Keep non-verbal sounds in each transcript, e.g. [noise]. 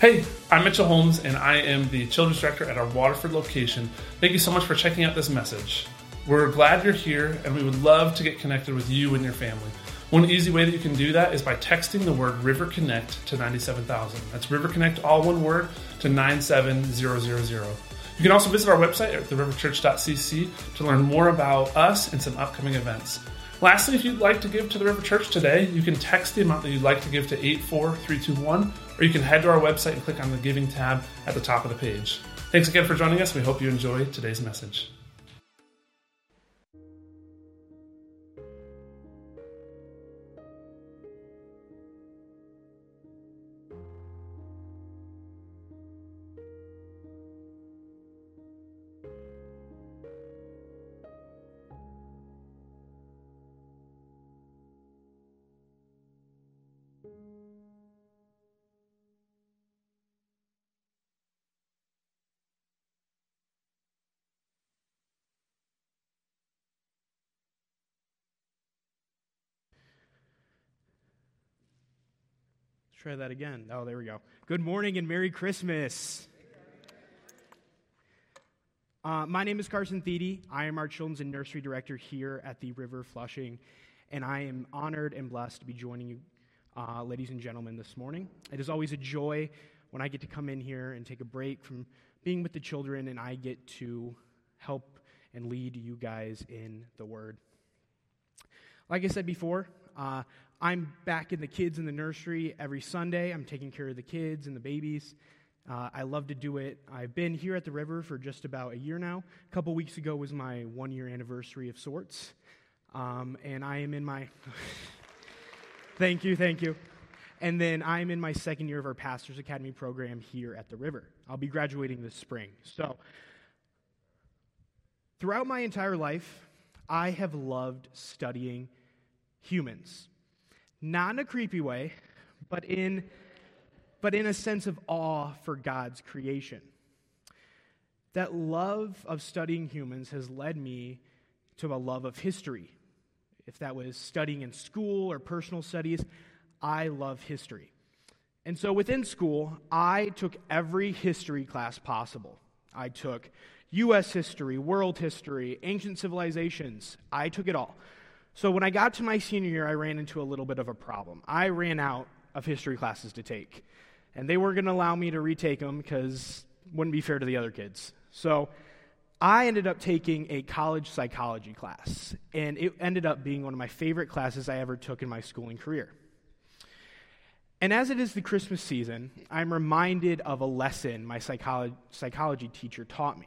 Hey, I'm Mitchell Holmes, and I am the Children's Director at our Waterford location. Thank you so much for checking out this message. We're glad you're here, and we would love to get connected with you and your family. One easy way that you can do that is by texting the word River Connect to 97000. That's River Connect, all one word, to 97000. You can also visit our website at theriverchurch.cc to learn more about us and some upcoming events. Lastly, if you'd like to give to the River Church today, you can text the amount that you'd like to give to 84321, or you can head to our website and click on the Giving tab at the top of the page. Thanks again for joining us. We hope you enjoy today's message. Try that again. Oh, there we go. Good morning and Merry Christmas. Uh, my name is Karsen Theede. I am our Children's and Nursery Director here at the River Flushing, and I am honored and blessed to be joining you, uh, ladies and gentlemen, this morning. It is always a joy when I get to come in here and take a break from being with the children, and I get to help and lead you guys in the Word. Like I said before, uh, I'm back in the kids in the nursery every Sunday. I'm taking care of the kids and the babies. Uh, I love to do it. I've been here at the river for just about a year now. A couple weeks ago was my one year anniversary of sorts. Um, and I am in my. [laughs] thank you, thank you. And then I'm in my second year of our Pastors Academy program here at the river. I'll be graduating this spring. So, throughout my entire life, I have loved studying humans not in a creepy way, but in, but in a sense of awe for God's creation. That love of studying humans has led me to a love of history. If that was studying in school or personal studies, I love history. And so within school, I took every history class possible. I took U.S. history, world history, ancient civilizations. I took it all. So when I got to my senior year, I ran into a little bit of a problem. I ran out of history classes to take, and they weren't going to allow me to retake them because wouldn't be fair to the other kids. So I ended up taking a college psychology class, and it ended up being one of my favorite classes I ever took in my schooling career. And as it is the Christmas season, I'm reminded of a lesson my psychology, psychology teacher taught me.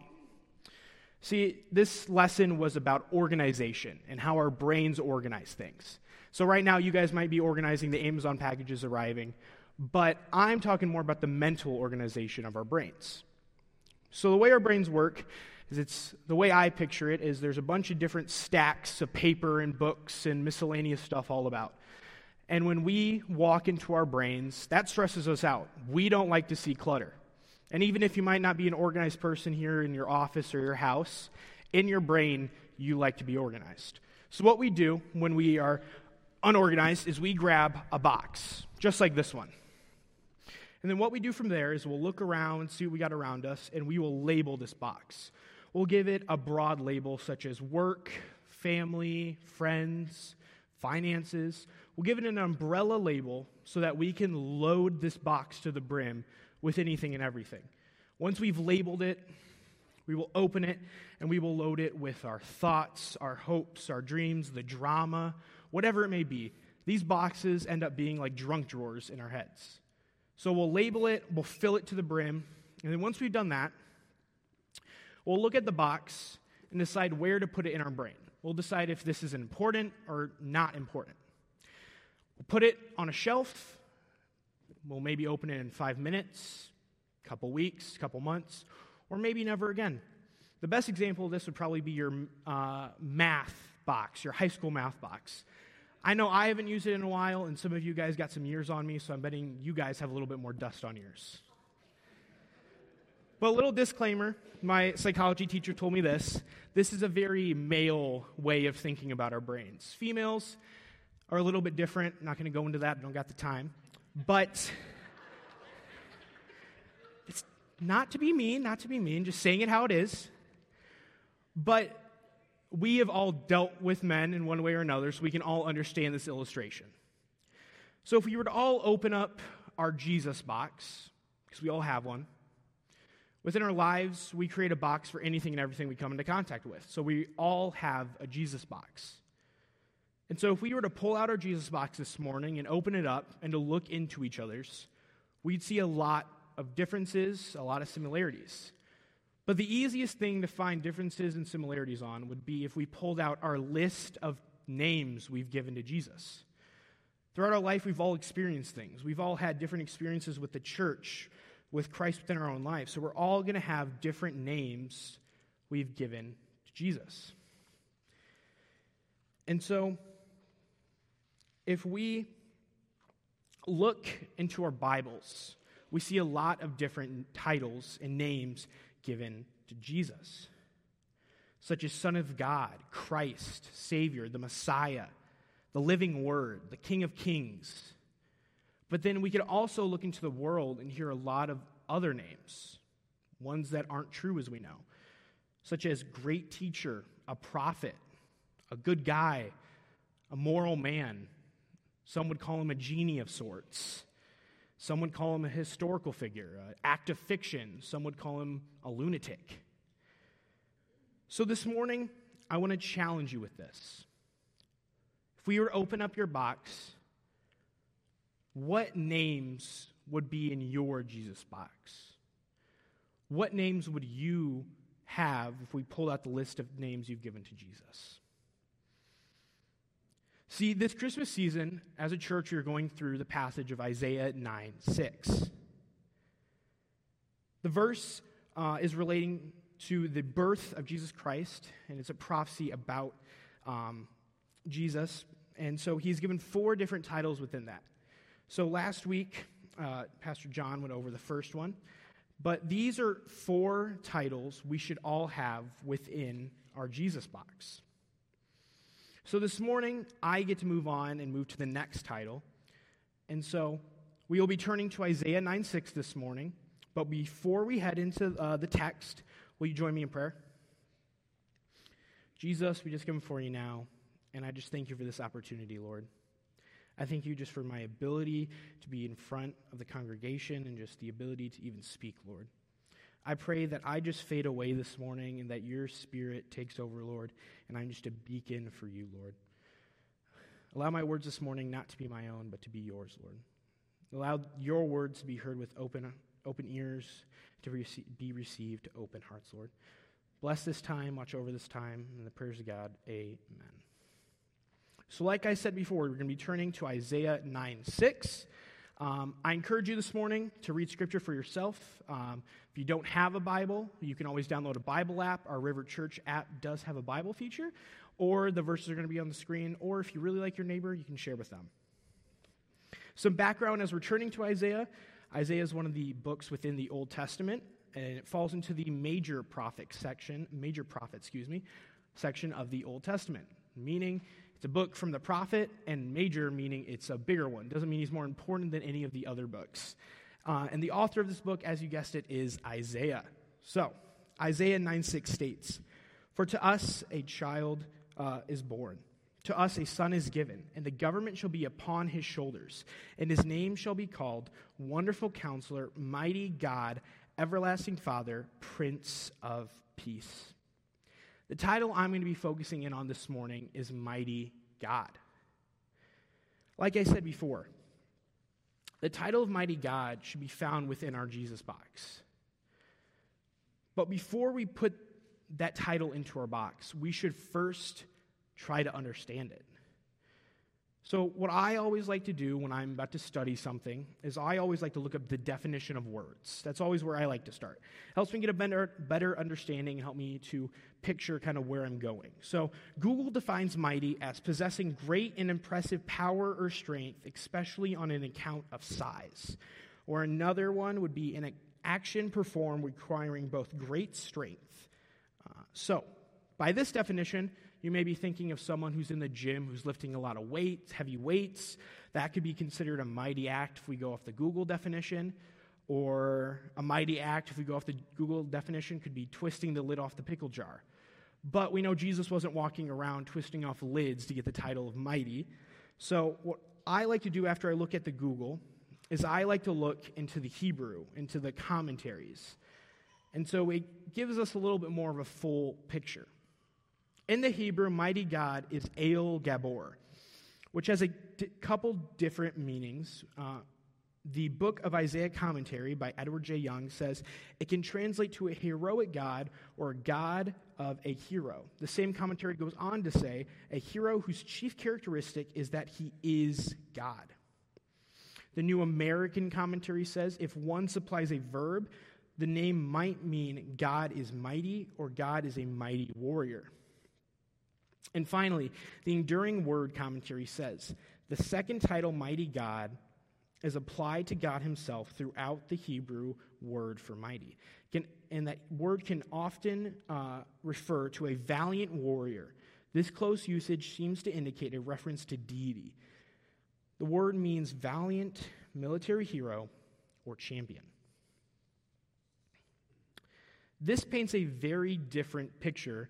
See, this lesson was about organization and how our brains organize things. So, right now, you guys might be organizing the Amazon packages arriving, but I'm talking more about the mental organization of our brains. So, the way our brains work is it's the way I picture it is there's a bunch of different stacks of paper and books and miscellaneous stuff all about. And when we walk into our brains, that stresses us out. We don't like to see clutter. And even if you might not be an organized person here in your office or your house, in your brain, you like to be organized. So, what we do when we are unorganized is we grab a box, just like this one. And then what we do from there is we'll look around, see what we got around us, and we will label this box. We'll give it a broad label such as work, family, friends, finances. We'll give it an umbrella label so that we can load this box to the brim with anything and everything. Once we've labeled it, we will open it and we will load it with our thoughts, our hopes, our dreams, the drama, whatever it may be. These boxes end up being like drunk drawers in our heads. So we'll label it, we'll fill it to the brim, and then once we've done that, we'll look at the box and decide where to put it in our brain. We'll decide if this is important or not important. We'll put it on a shelf We'll maybe open it in five minutes, a couple weeks, a couple months, or maybe never again. The best example of this would probably be your uh, math box, your high school math box. I know I haven't used it in a while, and some of you guys got some years on me, so I'm betting you guys have a little bit more dust on yours. But a little disclaimer my psychology teacher told me this. This is a very male way of thinking about our brains. Females are a little bit different. Not going to go into that, I don't got the time. But it's not to be mean, not to be mean, just saying it how it is. But we have all dealt with men in one way or another, so we can all understand this illustration. So if we were to all open up our Jesus box, because we all have one, within our lives, we create a box for anything and everything we come into contact with. So we all have a Jesus box. And so if we were to pull out our Jesus box this morning and open it up and to look into each other's, we'd see a lot of differences, a lot of similarities. But the easiest thing to find differences and similarities on would be if we pulled out our list of names we've given to Jesus. Throughout our life, we've all experienced things. We've all had different experiences with the church, with Christ within our own life. So we're all going to have different names we've given to Jesus. And so, if we look into our Bibles, we see a lot of different titles and names given to Jesus, such as Son of God, Christ, Savior, the Messiah, the living Word, the King of Kings. But then we could also look into the world and hear a lot of other names, ones that aren't true as we know, such as great teacher, a prophet, a good guy, a moral man. Some would call him a genie of sorts. Some would call him a historical figure, an act of fiction. Some would call him a lunatic. So this morning, I want to challenge you with this. If we were to open up your box, what names would be in your Jesus box? What names would you have if we pulled out the list of names you've given to Jesus? See, this Christmas season, as a church, you're going through the passage of Isaiah 9 6. The verse uh, is relating to the birth of Jesus Christ, and it's a prophecy about um, Jesus. And so he's given four different titles within that. So last week, uh, Pastor John went over the first one. But these are four titles we should all have within our Jesus box. So this morning, I get to move on and move to the next title. And so we will be turning to Isaiah 9 6 this morning. But before we head into uh, the text, will you join me in prayer? Jesus, we just come before you now, and I just thank you for this opportunity, Lord. I thank you just for my ability to be in front of the congregation and just the ability to even speak, Lord. I pray that I just fade away this morning and that your spirit takes over, Lord, and I'm just a beacon for you, Lord. Allow my words this morning not to be my own, but to be yours, Lord. Allow your words to be heard with open, open ears, to rece- be received, to open hearts, Lord. Bless this time, watch over this time, and the prayers of God, amen. So, like I said before, we're going to be turning to Isaiah 9 6. Um, I encourage you this morning to read scripture for yourself. Um, if you don't have a Bible, you can always download a Bible app. Our River Church app does have a Bible feature, or the verses are going to be on the screen, or if you really like your neighbor, you can share with them. Some background as we're turning to Isaiah Isaiah is one of the books within the Old Testament, and it falls into the major prophet section, major prophet, excuse me, section of the Old Testament, meaning it's a book from the prophet, and major meaning it's a bigger one. Doesn't mean he's more important than any of the other books. Uh, and the author of this book, as you guessed it, is Isaiah. So, Isaiah 9 6 states, For to us a child uh, is born, to us a son is given, and the government shall be upon his shoulders, and his name shall be called Wonderful Counselor, Mighty God, Everlasting Father, Prince of Peace. The title I'm going to be focusing in on this morning is Mighty God. Like I said before, the title of Mighty God should be found within our Jesus box. But before we put that title into our box, we should first try to understand it. So, what I always like to do when I'm about to study something is I always like to look up the definition of words. That's always where I like to start. Helps me get a better, better understanding, and help me to picture kind of where I'm going. So, Google defines mighty as possessing great and impressive power or strength, especially on an account of size. Or another one would be an action performed requiring both great strength. Uh, so, by this definition, you may be thinking of someone who's in the gym who's lifting a lot of weights, heavy weights. That could be considered a mighty act if we go off the Google definition. or a mighty act, if we go off the Google definition, could be twisting the lid off the pickle jar. But we know Jesus wasn't walking around twisting off lids to get the title of mighty. So, what I like to do after I look at the Google is I like to look into the Hebrew, into the commentaries. And so it gives us a little bit more of a full picture. In the Hebrew, mighty God is El Gabor, which has a d- couple different meanings. Uh, the book of Isaiah commentary by Edward J. Young says it can translate to a heroic God or a God of a hero. The same commentary goes on to say a hero whose chief characteristic is that he is God. The New American commentary says if one supplies a verb, the name might mean God is mighty or God is a mighty warrior. And finally, the Enduring Word commentary says the second title, Mighty God, is applied to God Himself throughout the Hebrew word for mighty. Can, and that word can often uh, refer to a valiant warrior. This close usage seems to indicate a reference to deity. The word means valiant military hero or champion. This paints a very different picture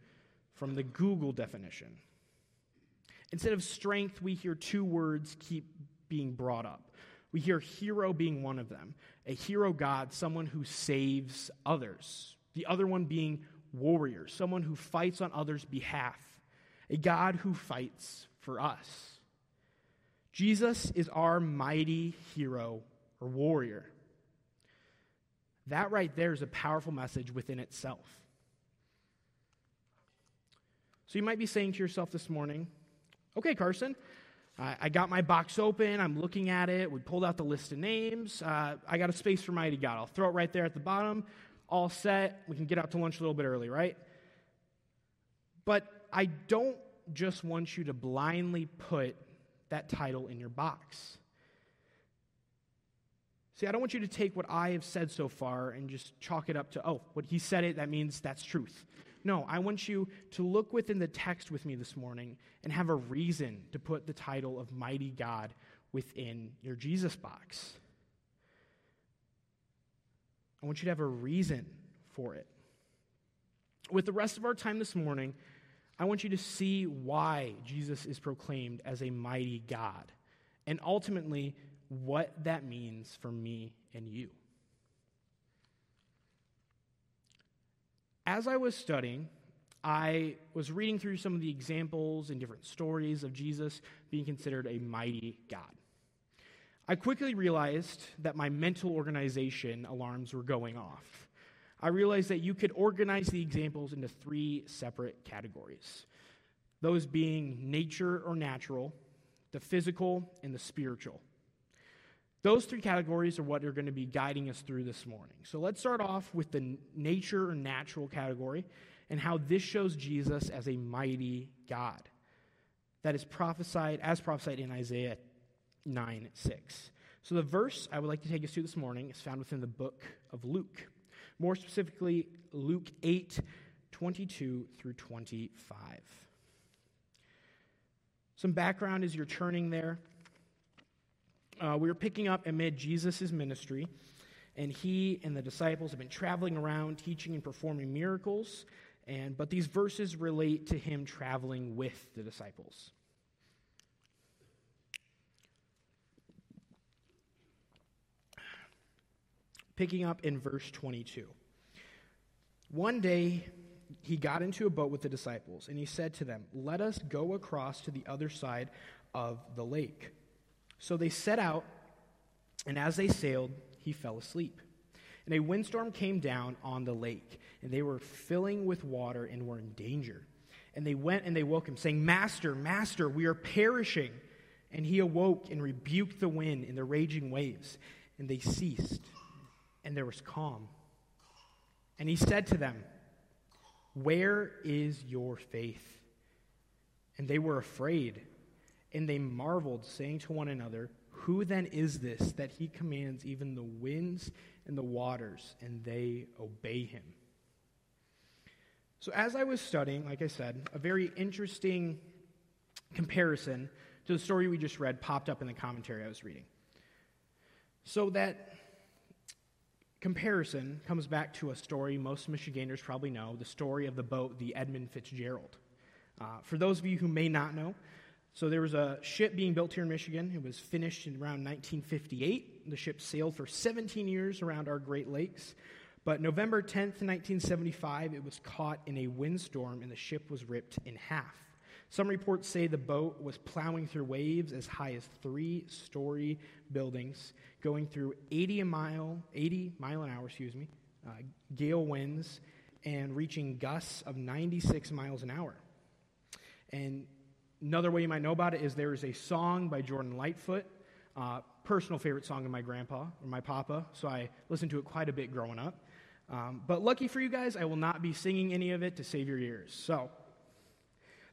from the Google definition. Instead of strength, we hear two words keep being brought up. We hear hero being one of them a hero God, someone who saves others. The other one being warrior, someone who fights on others' behalf, a God who fights for us. Jesus is our mighty hero or warrior. That right there is a powerful message within itself. So you might be saying to yourself this morning, okay, Karsen, I got my box open. I'm looking at it. We pulled out the list of names. Uh, I got a space for Mighty God. I'll throw it right there at the bottom. All set. We can get out to lunch a little bit early, right? But I don't just want you to blindly put that title in your box. See, I don't want you to take what I have said so far and just chalk it up to, oh, what he said it, that means that's truth. No, I want you to look within the text with me this morning and have a reason to put the title of Mighty God within your Jesus box. I want you to have a reason for it. With the rest of our time this morning, I want you to see why Jesus is proclaimed as a mighty God and ultimately what that means for me and you. as I was studying, I was reading through some of the examples and different stories of Jesus being considered a mighty God. I quickly realized that my mental organization alarms were going off. I realized that you could organize the examples into three separate categories those being nature or natural, the physical, and the spiritual. Those three categories are what are going to be guiding us through this morning. So let's start off with the nature or natural category and how this shows Jesus as a mighty God. That is prophesied, as prophesied in Isaiah 9 6. So the verse I would like to take us to this morning is found within the book of Luke. More specifically, Luke 8 22 through 25. Some background as you're turning there uh, we are picking up amid Jesus' ministry, and he and the disciples have been traveling around teaching and performing miracles. And, but these verses relate to him traveling with the disciples. Picking up in verse 22. One day he got into a boat with the disciples, and he said to them, Let us go across to the other side of the lake. So they set out, and as they sailed, he fell asleep. And a windstorm came down on the lake, and they were filling with water and were in danger. And they went and they woke him, saying, Master, Master, we are perishing. And he awoke and rebuked the wind and the raging waves, and they ceased, and there was calm. And he said to them, Where is your faith? And they were afraid and they marveled, saying to one another, Who then is this that he commands even the winds and the waters, and they obey him? So, as I was studying, like I said, a very interesting comparison to the story we just read popped up in the commentary I was reading. So, that comparison comes back to a story most Michiganders probably know the story of the boat, the Edmund Fitzgerald. Uh, for those of you who may not know, so there was a ship being built here in Michigan. It was finished in around 1958. The ship sailed for 17 years around our Great Lakes. But November 10th, 1975, it was caught in a windstorm and the ship was ripped in half. Some reports say the boat was plowing through waves as high as three story buildings, going through 80 a mile, 80 mile an hour, excuse me, uh, gale winds, and reaching gusts of 96 miles an hour. And another way you might know about it is there is a song by Gordon Lightfoot, uh, personal favorite song of my grandpa or my papa, so I listened to it quite a bit growing up. Um, but lucky for you guys, I will not be singing any of it to save your ears. So,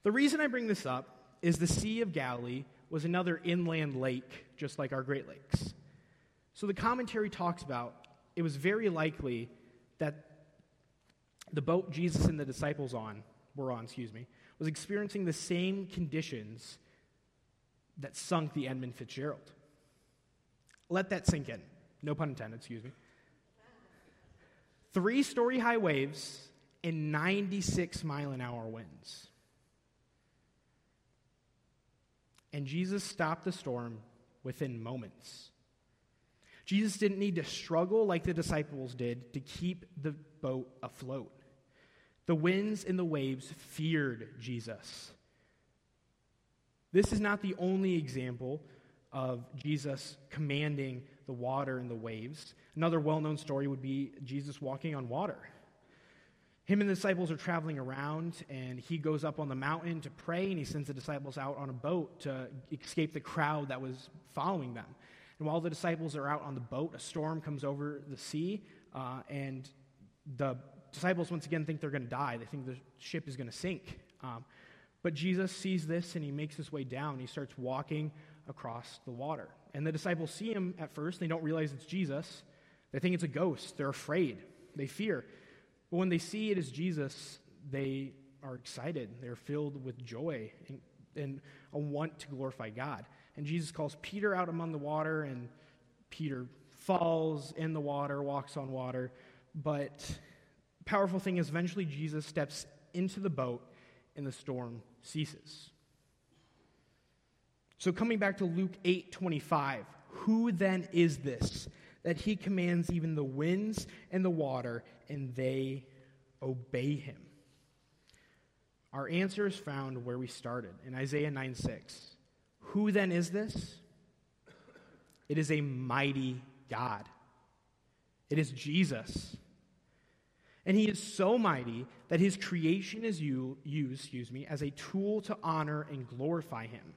the reason I bring this up is the Sea of Galilee was another inland lake, just like our Great Lakes. So the commentary talks about it was very likely that the boat Jesus and the disciples on were on, excuse me, was experiencing the same conditions that sunk the Edmund Fitzgerald. Let that sink in. No pun intended, excuse me. Three story high waves and 96 mile an hour winds. And Jesus stopped the storm within moments. Jesus didn't need to struggle like the disciples did to keep the boat afloat. The winds and the waves feared Jesus. This is not the only example of Jesus commanding the water and the waves. Another well known story would be Jesus walking on water. Him and the disciples are traveling around, and he goes up on the mountain to pray, and he sends the disciples out on a boat to escape the crowd that was following them. And while the disciples are out on the boat, a storm comes over the sea, uh, and the disciples once again think they're going to die. They think the ship is going to sink. Um, but Jesus sees this, and he makes his way down. He starts walking across the water. And the disciples see him at first. They don't realize it's Jesus. They think it's a ghost. They're afraid. They fear. But when they see it is Jesus, they are excited. They're filled with joy and, and a want to glorify God. And Jesus calls Peter out among the water, and Peter falls in the water, walks on water. But powerful thing is eventually Jesus steps into the boat and the storm ceases. So coming back to Luke 8:25, who then is this that he commands even the winds and the water, and they obey him. Our answer is found where we started in Isaiah 9 6. Who then is this? It is a mighty God. It is Jesus. And he is so mighty that his creation is used, excuse me, as a tool to honor and glorify him.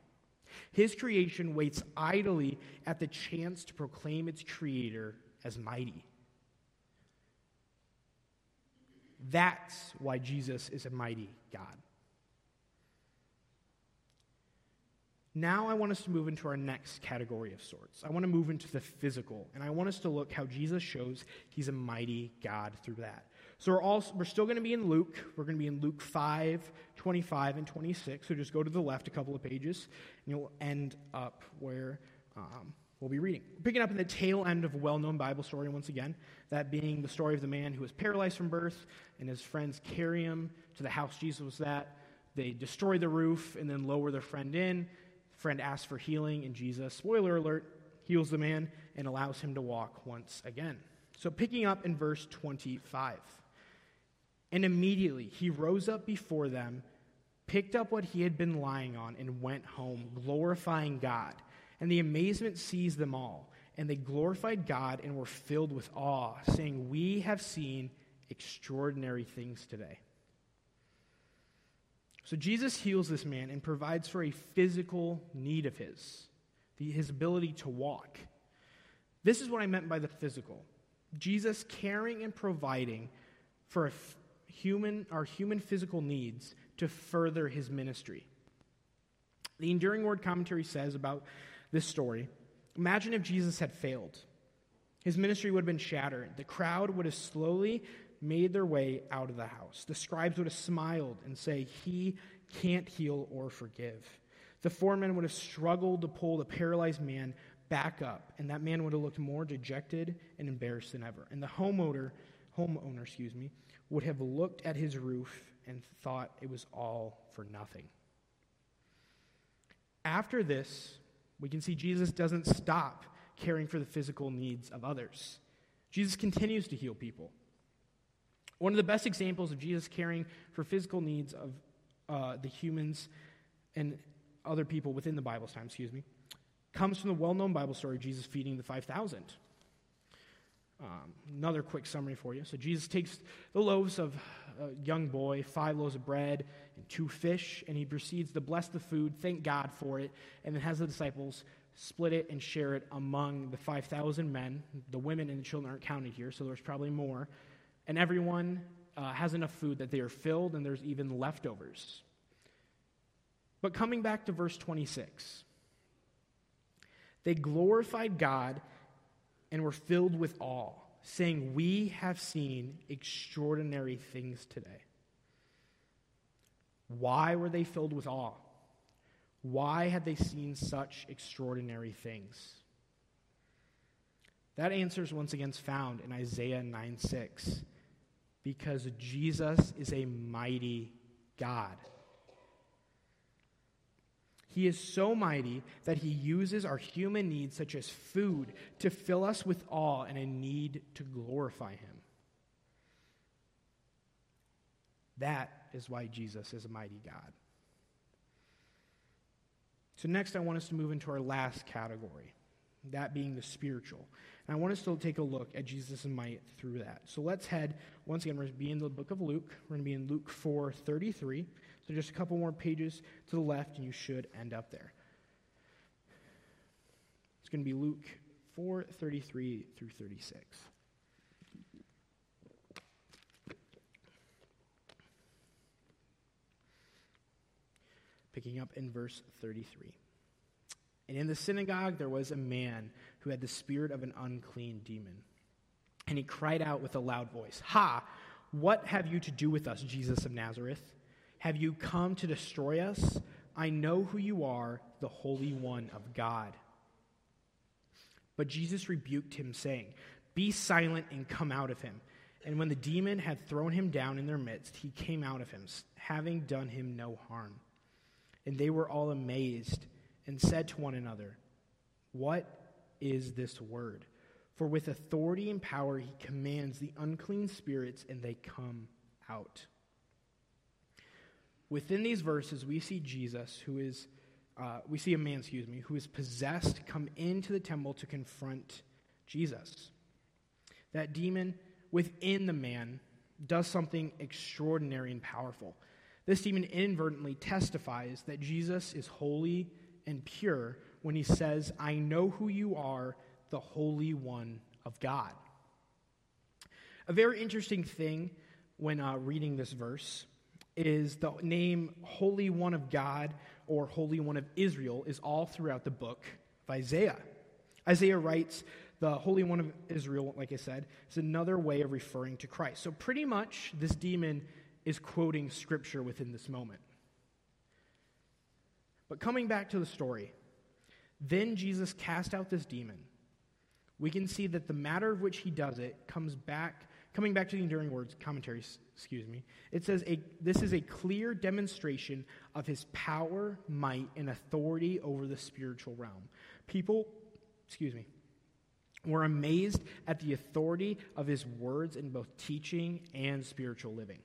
His creation waits idly at the chance to proclaim its creator as mighty. That's why Jesus is a mighty God. Now, I want us to move into our next category of sorts. I want to move into the physical, and I want us to look how Jesus shows he's a mighty God through that. So we're, also, we're still going to be in Luke. We're going to be in Luke 5, 25, and 26. So just go to the left a couple of pages, and you'll end up where um, we'll be reading. picking up in the tail end of a well known Bible story once again, that being the story of the man who was paralyzed from birth, and his friends carry him to the house Jesus was at. They destroy the roof and then lower their friend in. Friend asks for healing, and Jesus, spoiler alert, heals the man and allows him to walk once again. So, picking up in verse 25. And immediately he rose up before them, picked up what he had been lying on, and went home, glorifying God. And the amazement seized them all. And they glorified God and were filled with awe, saying, We have seen extraordinary things today. So Jesus heals this man and provides for a physical need of his, his ability to walk. This is what I meant by the physical. Jesus caring and providing for a human, our human physical needs to further his ministry. The Enduring Word commentary says about this story Imagine if Jesus had failed. His ministry would have been shattered. The crowd would have slowly made their way out of the house. The scribes would have smiled and say, He can't heal or forgive. The foremen would have struggled to pull the paralyzed man back up, and that man would have looked more dejected and embarrassed than ever. And the homeowner, homeowner, excuse me, would have looked at his roof and thought it was all for nothing. After this, we can see Jesus doesn't stop caring for the physical needs of others. Jesus continues to heal people. One of the best examples of Jesus caring for physical needs of uh, the humans and other people within the Bible's time, excuse me, comes from the well known Bible story Jesus feeding the 5,000. Um, another quick summary for you. So, Jesus takes the loaves of a young boy, five loaves of bread, and two fish, and he proceeds to bless the food, thank God for it, and then has the disciples split it and share it among the 5,000 men. The women and the children aren't counted here, so there's probably more. And everyone uh, has enough food that they are filled, and there's even leftovers. But coming back to verse 26, they glorified God and were filled with awe, saying, We have seen extraordinary things today. Why were they filled with awe? Why had they seen such extraordinary things? That answer is once again found in Isaiah 9 6. Because Jesus is a mighty God. He is so mighty that he uses our human needs, such as food, to fill us with awe and a need to glorify him. That is why Jesus is a mighty God. So, next, I want us to move into our last category, that being the spiritual. And I want us to take a look at Jesus' might through that. So, let's head, once again, we're going to be in the book of Luke. We're going to be in Luke 4 33. So, just a couple more pages to the left, and you should end up there. It's going to be Luke 4 33 through 36. picking up in verse 33. And in the synagogue there was a man who had the spirit of an unclean demon. And he cried out with a loud voice, Ha! What have you to do with us, Jesus of Nazareth? Have you come to destroy us? I know who you are, the Holy One of God. But Jesus rebuked him, saying, Be silent and come out of him. And when the demon had thrown him down in their midst, he came out of him, having done him no harm. And they were all amazed and said to one another, What is this word? For with authority and power he commands the unclean spirits, and they come out. Within these verses, we see Jesus, who is, uh, we see a man, excuse me, who is possessed, come into the temple to confront Jesus. That demon within the man does something extraordinary and powerful. This demon inadvertently testifies that Jesus is holy and pure when he says, I know who you are, the Holy One of God. A very interesting thing when uh, reading this verse is the name Holy One of God or Holy One of Israel is all throughout the book of Isaiah. Isaiah writes, the Holy One of Israel, like I said, is another way of referring to Christ. So, pretty much, this demon is quoting scripture within this moment. But coming back to the story, then Jesus cast out this demon. We can see that the matter of which he does it comes back, coming back to the enduring words, commentaries, excuse me. It says, a, This is a clear demonstration of his power, might, and authority over the spiritual realm. People, excuse me, were amazed at the authority of his words in both teaching and spiritual living.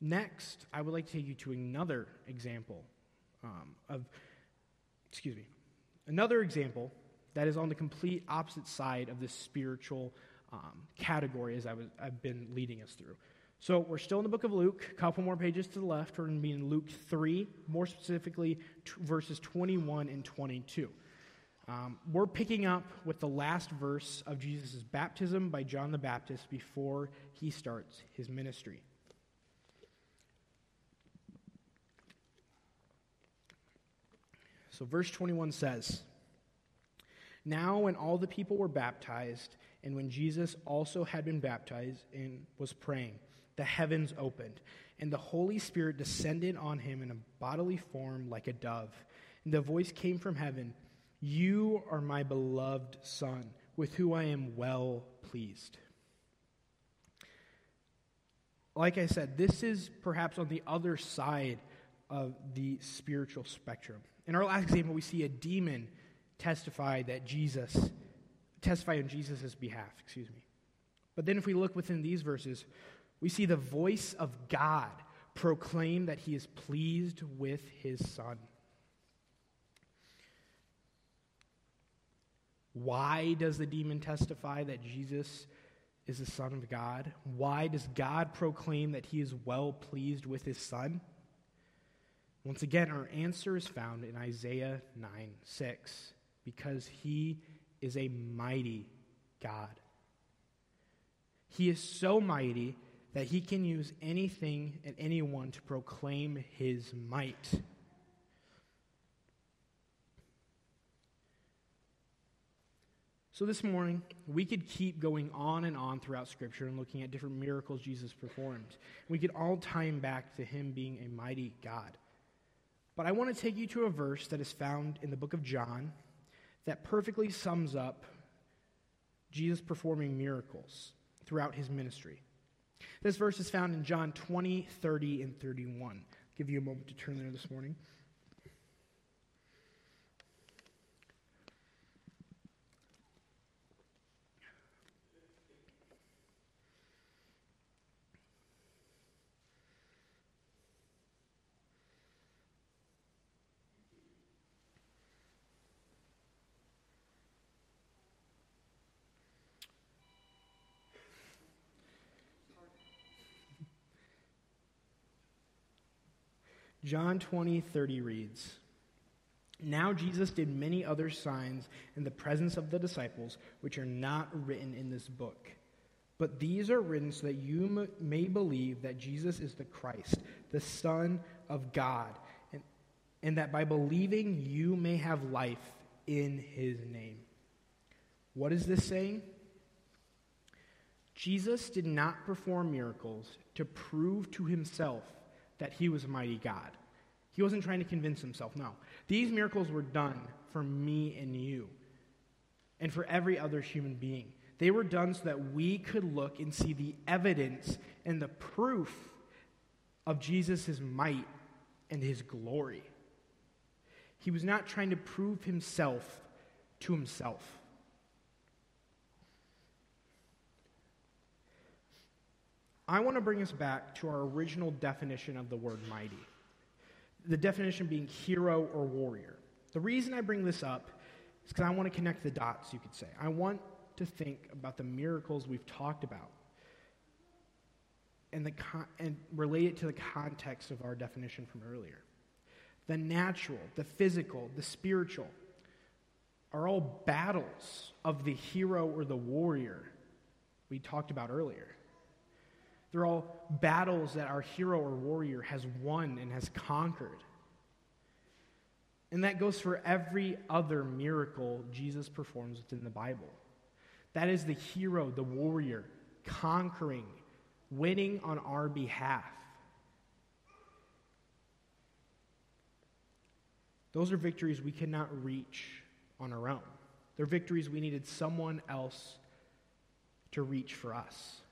Next, I would like to take you to another example um, of, excuse me, another example that is on the complete opposite side of this spiritual um, category as I was, I've been leading us through. So we're still in the book of Luke, a couple more pages to the left. We're going to be in Luke 3, more specifically t- verses 21 and 22. Um, we're picking up with the last verse of Jesus' baptism by John the Baptist before he starts his ministry. So, verse 21 says Now, when all the people were baptized, and when Jesus also had been baptized and was praying, the heavens opened, and the Holy Spirit descended on him in a bodily form like a dove. And the voice came from heaven You are my beloved Son, with whom I am well pleased. Like I said, this is perhaps on the other side of the spiritual spectrum. In our last example, we see a demon testify that Jesus, testify on Jesus' behalf, excuse me. But then if we look within these verses, we see the voice of God proclaim that he is pleased with his son. Why does the demon testify that Jesus is the Son of God? Why does God proclaim that he is well pleased with his Son? Once again, our answer is found in Isaiah 9 6, because he is a mighty God. He is so mighty that he can use anything and anyone to proclaim his might. So, this morning, we could keep going on and on throughout Scripture and looking at different miracles Jesus performed. We could all time back to him being a mighty God. But I want to take you to a verse that is found in the book of John that perfectly sums up Jesus performing miracles throughout his ministry. This verse is found in John 20, 30, and 31. I'll give you a moment to turn there this morning. John 20, 30 reads Now Jesus did many other signs in the presence of the disciples, which are not written in this book. But these are written so that you may believe that Jesus is the Christ, the Son of God, and, and that by believing you may have life in his name. What is this saying? Jesus did not perform miracles to prove to himself that he was a mighty God. He wasn't trying to convince himself, no. These miracles were done for me and you and for every other human being. They were done so that we could look and see the evidence and the proof of Jesus' might and his glory. He was not trying to prove himself to himself. I want to bring us back to our original definition of the word mighty. The definition being hero or warrior. The reason I bring this up is because I want to connect the dots, you could say. I want to think about the miracles we've talked about and, the con- and relate it to the context of our definition from earlier. The natural, the physical, the spiritual are all battles of the hero or the warrior we talked about earlier. They're all battles that our hero or warrior has won and has conquered. And that goes for every other miracle Jesus performs within the Bible. That is the hero, the warrior, conquering, winning on our behalf. Those are victories we cannot reach on our own. They're victories we needed someone else to reach for us.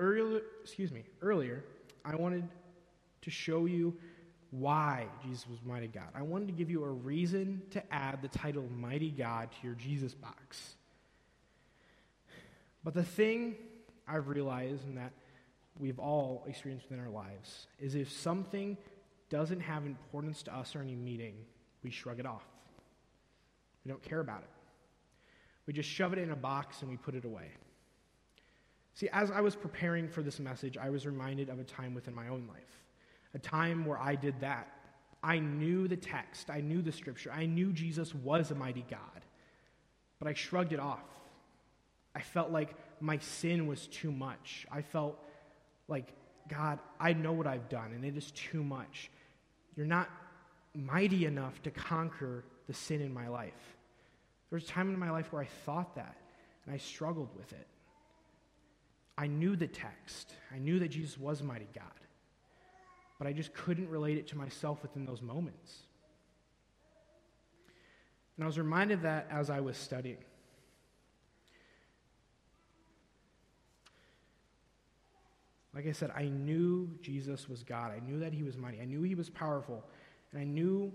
Earlier, excuse me, earlier, I wanted to show you why Jesus was mighty God. I wanted to give you a reason to add the title mighty God to your Jesus box. But the thing I've realized and that we've all experienced within our lives is if something doesn't have importance to us or any meaning, we shrug it off. We don't care about it. We just shove it in a box and we put it away. See, as I was preparing for this message, I was reminded of a time within my own life, a time where I did that. I knew the text, I knew the scripture, I knew Jesus was a mighty God, but I shrugged it off. I felt like my sin was too much. I felt like, God, I know what I've done, and it is too much. You're not mighty enough to conquer the sin in my life. There was a time in my life where I thought that, and I struggled with it. I knew the text. I knew that Jesus was mighty God. but I just couldn't relate it to myself within those moments. And I was reminded of that as I was studying. Like I said, I knew Jesus was God. I knew that he was mighty. I knew he was powerful. And I knew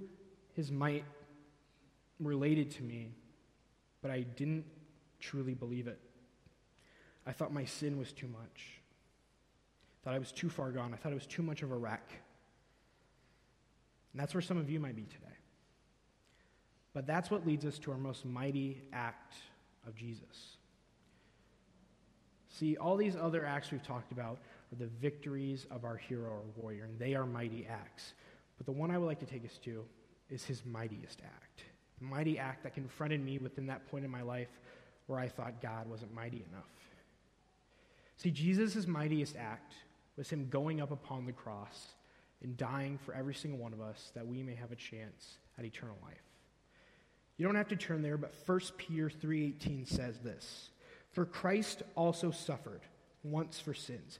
his might related to me, but I didn't truly believe it. I thought my sin was too much. I thought I was too far gone. I thought I was too much of a wreck. And that's where some of you might be today. But that's what leads us to our most mighty act of Jesus. See, all these other acts we've talked about are the victories of our hero or warrior, and they are mighty acts. But the one I would like to take us to is his mightiest act. The mighty act that confronted me within that point in my life where I thought God wasn't mighty enough. See, Jesus' mightiest act was him going up upon the cross and dying for every single one of us that we may have a chance at eternal life. You don't have to turn there, but 1 Peter 3:18 says this: "For Christ also suffered once for sins,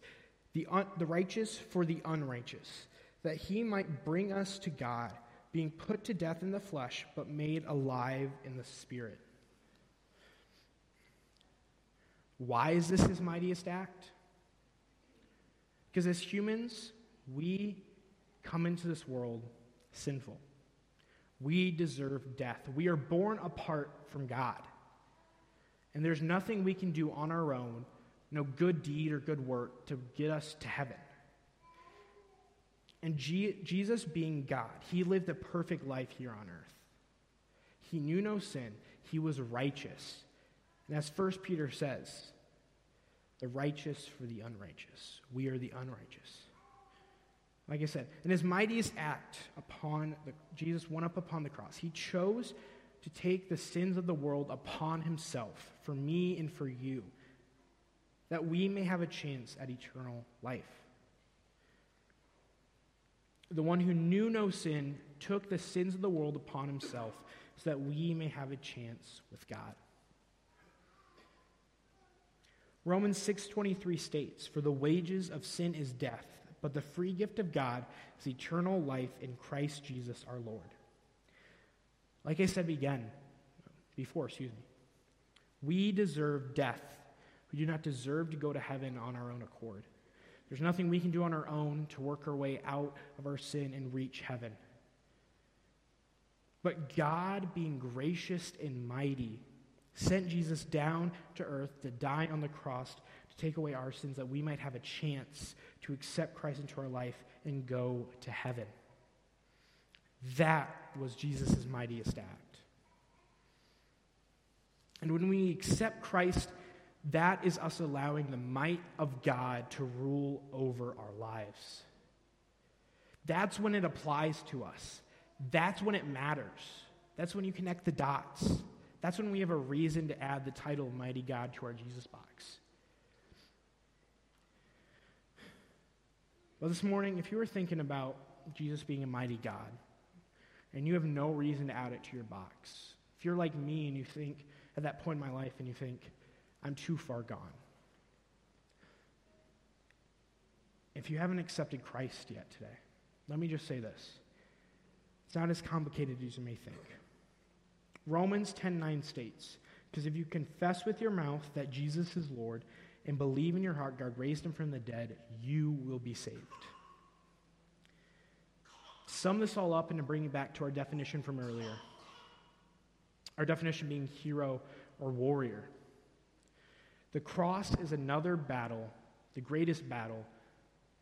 the, un- the righteous for the unrighteous, that he might bring us to God, being put to death in the flesh, but made alive in the spirit." Why is this his mightiest act? Because as humans, we come into this world sinful. We deserve death. We are born apart from God. And there's nothing we can do on our own, no good deed or good work, to get us to heaven. And G- Jesus, being God, he lived a perfect life here on earth. He knew no sin, he was righteous. And as 1 Peter says, the righteous for the unrighteous. We are the unrighteous. Like I said, in his mightiest act upon the, Jesus went up upon the cross. He chose to take the sins of the world upon himself for me and for you, that we may have a chance at eternal life. The one who knew no sin took the sins of the world upon himself so that we may have a chance with God. Romans 6:23 states, "For the wages of sin is death, but the free gift of God is eternal life in Christ Jesus our Lord. Like I said again, before, excuse me, we deserve death. We do not deserve to go to heaven on our own accord. There's nothing we can do on our own to work our way out of our sin and reach heaven. But God, being gracious and mighty, sent Jesus down to earth to die on the cross to take away our sins that we might have a chance to accept Christ into our life and go to heaven. That was Jesus' mightiest act. And when we accept Christ, that is us allowing the might of God to rule over our lives. That's when it applies to us. That's when it matters. That's when you connect the dots. That's when we have a reason to add the title Mighty God to our Jesus box. Well, this morning, if you were thinking about Jesus being a mighty God, and you have no reason to add it to your box, if you're like me and you think at that point in my life and you think, I'm too far gone. If you haven't accepted Christ yet today, let me just say this. It's not as complicated as you may think. Romans 10:9 states, "Because if you confess with your mouth that Jesus is Lord and believe in your heart God raised him from the dead, you will be saved. Sum this all up and to bring it back to our definition from earlier. Our definition being hero or warrior. The cross is another battle, the greatest battle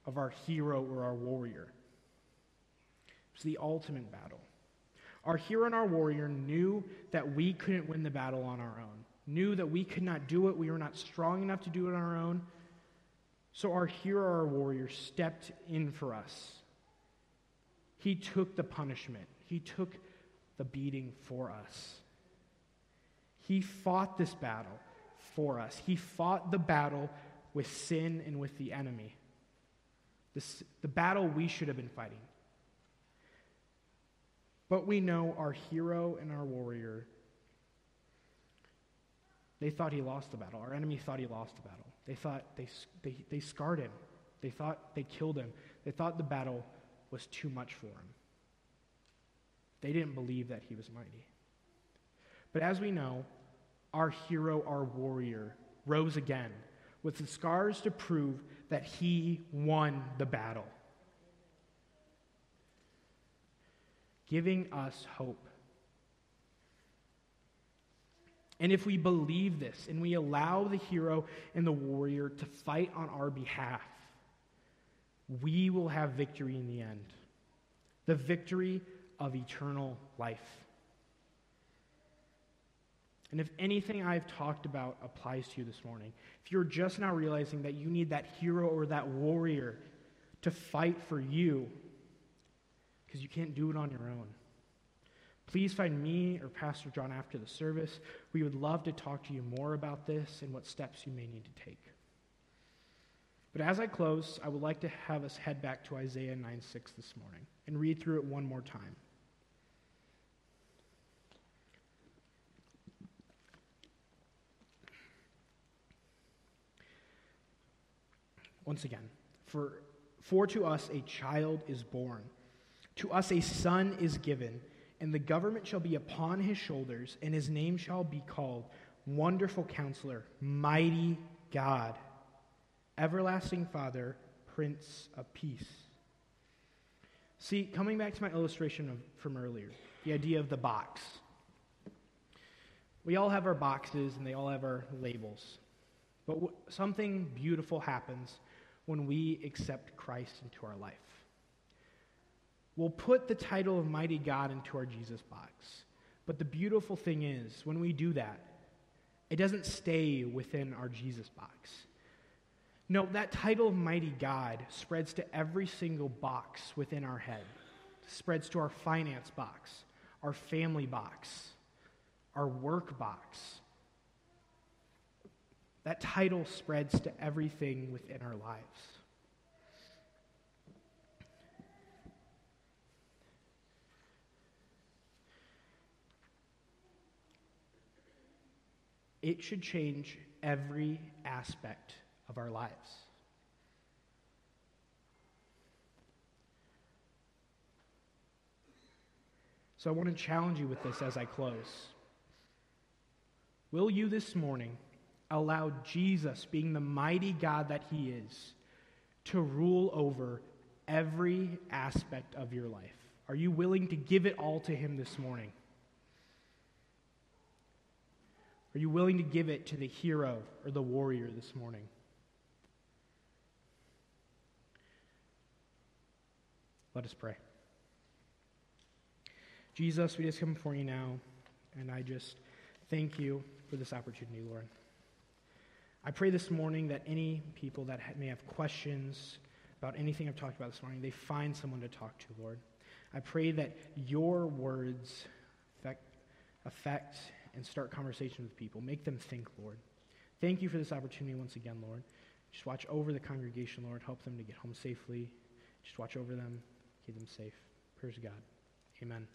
of our hero or our warrior. It's the ultimate battle. Our hero and our warrior knew that we couldn't win the battle on our own knew that we could not do it, we were not strong enough to do it on our own. So our hero, our warrior, stepped in for us. He took the punishment, he took the beating for us. He fought this battle for us. He fought the battle with sin and with the enemy. This, the battle we should have been fighting. But we know our hero and our warrior they thought he lost the battle. Our enemy thought he lost the battle. They thought they, they, they scarred him. They thought they killed him. They thought the battle was too much for him. They didn't believe that he was mighty. But as we know, our hero, our warrior, rose again with the scars to prove that he won the battle, giving us hope. And if we believe this and we allow the hero and the warrior to fight on our behalf, we will have victory in the end the victory of eternal life. And if anything I've talked about applies to you this morning, if you're just now realizing that you need that hero or that warrior to fight for you, because you can't do it on your own, please find me or Pastor John after the service. We would love to talk to you more about this and what steps you may need to take. But as I close, I would like to have us head back to Isaiah 9 6 this morning and read through it one more time. Once again, for, for to us a child is born, to us a son is given, and the government shall be upon his shoulders, and his name shall be called Wonderful Counselor, Mighty God Everlasting Father, Prince of Peace. See, coming back to my illustration of, from earlier, the idea of the box. We all have our boxes and they all have our labels. But w- something beautiful happens when we accept Christ into our life. We'll put the title of Mighty God into our Jesus box. But the beautiful thing is, when we do that, it doesn't stay within our Jesus box. No, that title of mighty God spreads to every single box within our head. It spreads to our finance box, our family box, our work box. That title spreads to everything within our lives. It should change every aspect of our lives. So I want to challenge you with this as I close. Will you this morning allow Jesus, being the mighty God that he is, to rule over every aspect of your life? Are you willing to give it all to him this morning? Are you willing to give it to the hero or the warrior this morning? Let us pray. Jesus, we just come before you now, and I just thank you for this opportunity, Lord. I pray this morning that any people that may have questions about anything I've talked about this morning, they find someone to talk to, Lord. I pray that your words affect, affect and start conversations with people. Make them think, Lord. Thank you for this opportunity once again, Lord. Just watch over the congregation, Lord. Help them to get home safely. Just watch over them. Keep them safe. Praise God. Amen.